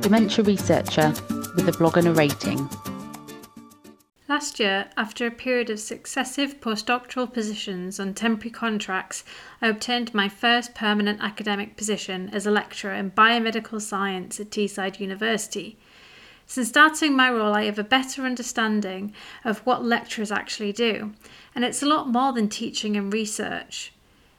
dementia researcher with a blog and a rating. Last year, after a period of successive postdoctoral positions on temporary contracts, I obtained my first permanent academic position as a lecturer in biomedical science at Teesside University. Since starting my role, I have a better understanding of what lecturers actually do, and it's a lot more than teaching and research.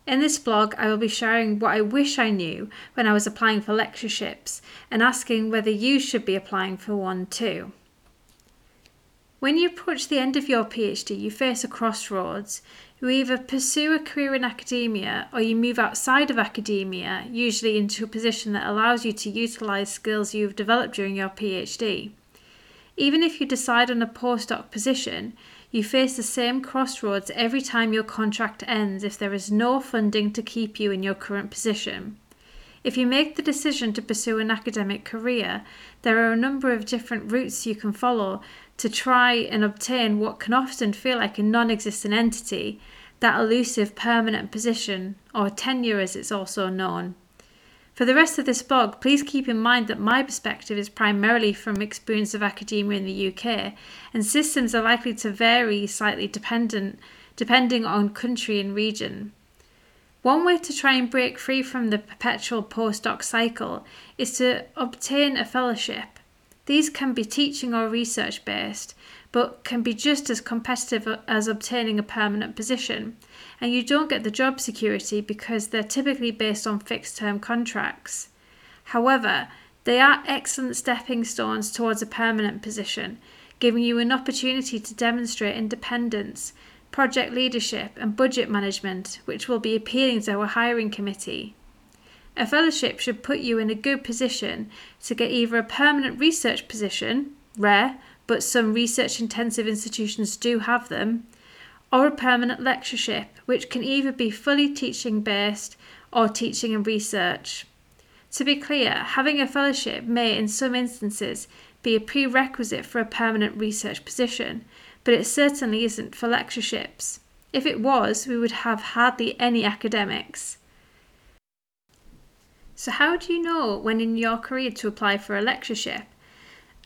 In this blog, I will be sharing what I wish I knew when I was applying for lectureships and asking whether you should be applying for one too. When you approach the end of your PhD, you face a crossroads. You either pursue a career in academia or you move outside of academia, usually into a position that allows you to utilise skills you've developed during your PhD. Even if you decide on a postdoc position, you face the same crossroads every time your contract ends if there is no funding to keep you in your current position. If you make the decision to pursue an academic career, there are a number of different routes you can follow to try and obtain what can often feel like a non existent entity, that elusive permanent position, or tenure as it's also known. For the rest of this blog, please keep in mind that my perspective is primarily from experience of academia in the UK, and systems are likely to vary slightly dependent, depending on country and region. One way to try and break free from the perpetual postdoc cycle is to obtain a fellowship. These can be teaching or research based, but can be just as competitive as obtaining a permanent position. And you don't get the job security because they're typically based on fixed term contracts. However, they are excellent stepping stones towards a permanent position, giving you an opportunity to demonstrate independence, project leadership, and budget management, which will be appealing to our hiring committee. A fellowship should put you in a good position to get either a permanent research position, rare, but some research intensive institutions do have them, or a permanent lectureship, which can either be fully teaching based or teaching and research. To be clear, having a fellowship may, in some instances, be a prerequisite for a permanent research position, but it certainly isn't for lectureships. If it was, we would have hardly any academics. So, how do you know when in your career to apply for a lectureship?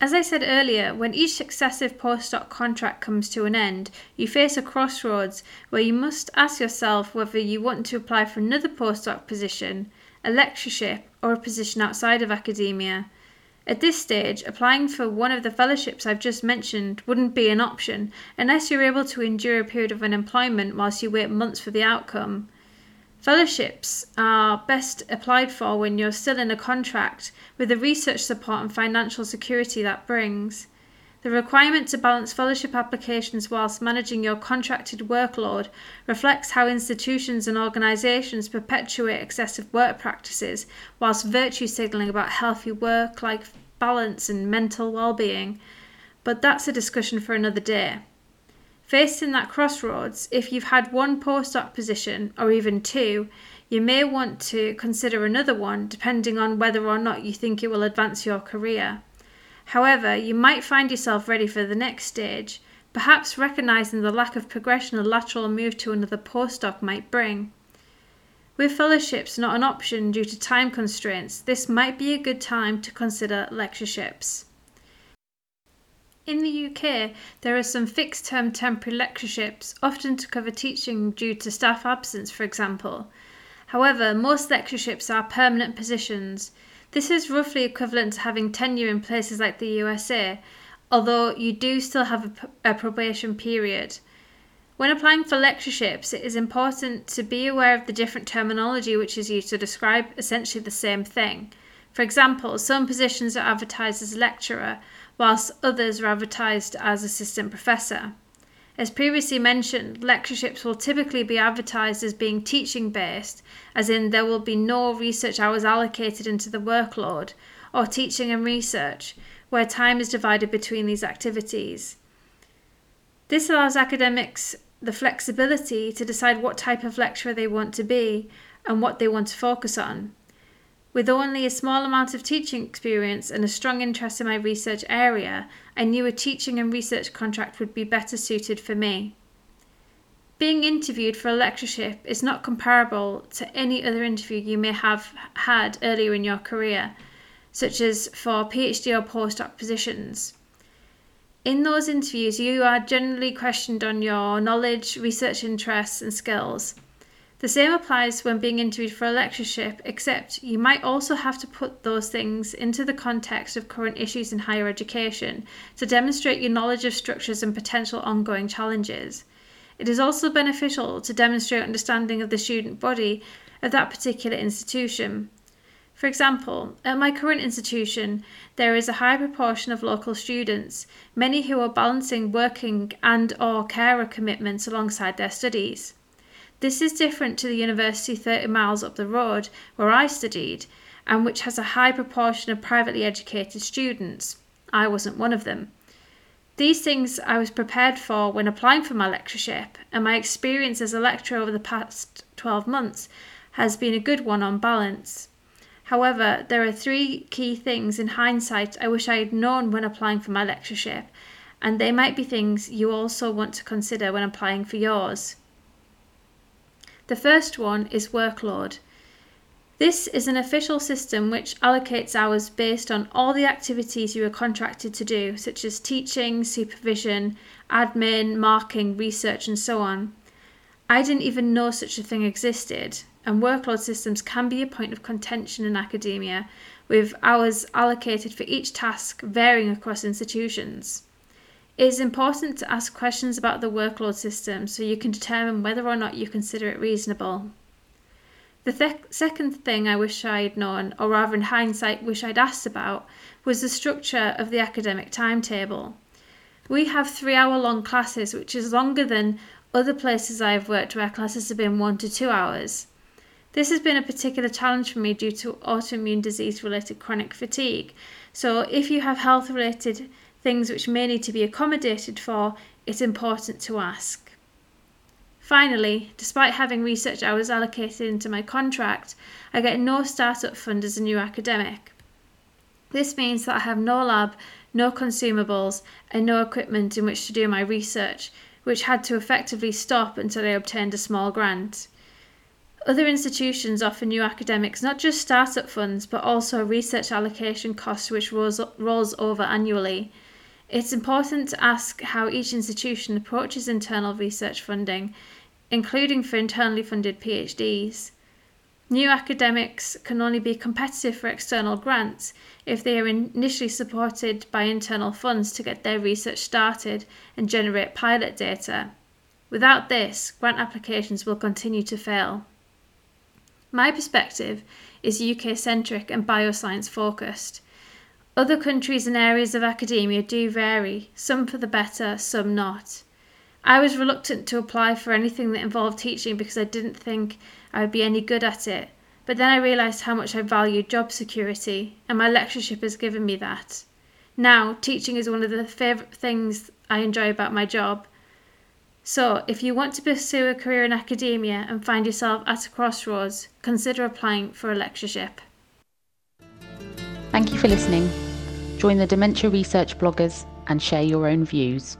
As I said earlier, when each successive postdoc contract comes to an end, you face a crossroads where you must ask yourself whether you want to apply for another postdoc position, a lectureship, or a position outside of academia. At this stage, applying for one of the fellowships I've just mentioned wouldn't be an option unless you're able to endure a period of unemployment whilst you wait months for the outcome. Fellowships are best applied for when you're still in a contract with the research support and financial security that brings. The requirement to balance fellowship applications whilst managing your contracted workload reflects how institutions and organisations perpetuate excessive work practices whilst virtue signalling about healthy work life balance and mental well-being. But that's a discussion for another day. Faced in that crossroads, if you've had one postdoc position or even two, you may want to consider another one depending on whether or not you think it will advance your career. However, you might find yourself ready for the next stage, perhaps recognizing the lack of progression a lateral move to another postdoc might bring. With fellowships not an option due to time constraints, this might be a good time to consider lectureships. In the UK, there are some fixed term temporary lectureships, often to cover teaching due to staff absence, for example. However, most lectureships are permanent positions. This is roughly equivalent to having tenure in places like the USA, although you do still have a, probation period. When applying for lectureships, it is important to be aware of the different terminology which is used to describe essentially the same thing. For example, some positions are advertised as lecturer, whilst others are advertised as assistant professor. As previously mentioned, lectureships will typically be advertised as being teaching based, as in there will be no research hours allocated into the workload, or teaching and research, where time is divided between these activities. This allows academics the flexibility to decide what type of lecturer they want to be and what they want to focus on. With only a small amount of teaching experience and a strong interest in my research area, I knew a teaching and research contract would be better suited for me. Being interviewed for a lectureship is not comparable to any other interview you may have had earlier in your career. such as for PhD or postdoc positions. In those interviews, you are generally questioned on your knowledge, research interests, and skills. The same applies when being interviewed for a lectureship, except you might also have to put those things into the context of current issues in higher education to demonstrate your knowledge of structures and potential ongoing challenges. It is also beneficial to demonstrate understanding of the student body of that particular institution. For example, at my current institution, there is a high proportion of local students, many who are balancing working and or carer commitments alongside their studies. This is different to the university 30 miles up the road where I studied and which has a high proportion of privately educated students. I wasn't one of them. These things I was prepared for when applying for my lectureship, and my experience as a lecturer over the past 12 months has been a good one on balance. However, there are three key things in hindsight I wish I had known when applying for my lectureship, and they might be things you also want to consider when applying for yours. The first one is workload. This is an official system which allocates hours based on all the activities you are contracted to do, such as teaching, supervision, admin, marking, research, and so on. I didn't even know such a thing existed, and workload systems can be a point of contention in academia, with hours allocated for each task varying across institutions. It is important to ask questions about the workload system so you can determine whether or not you consider it reasonable. The th- second thing I wish I had known, or rather in hindsight, wish I'd asked about, was the structure of the academic timetable. We have three hour long classes, which is longer than other places I have worked where classes have been one to two hours. This has been a particular challenge for me due to autoimmune disease related chronic fatigue. So, if you have health related things which may need to be accommodated for, it's important to ask. Finally, despite having research hours allocated into my contract, I get no startup fund as a new academic. This means that I have no lab, no consumables, and no equipment in which to do my research, which had to effectively stop until I obtained a small grant. Other institutions offer new academics not just startup funds, but also research allocation costs which rolls, rolls over annually. It's important to ask how each institution approaches internal research funding, including for internally funded PhDs. New academics can only be competitive for external grants if they are initially supported by internal funds to get their research started and generate pilot data. Without this, grant applications will continue to fail. My perspective is UK centric and bioscience focused. Other countries and areas of academia do vary, some for the better, some not. I was reluctant to apply for anything that involved teaching because I didn't think I would be any good at it, but then I realised how much I valued job security, and my lectureship has given me that. Now, teaching is one of the favourite things I enjoy about my job, so, if you want to pursue a career in academia and find yourself at a crossroads, consider applying for a lectureship. Thank you for listening. Join the Dementia Research bloggers and share your own views.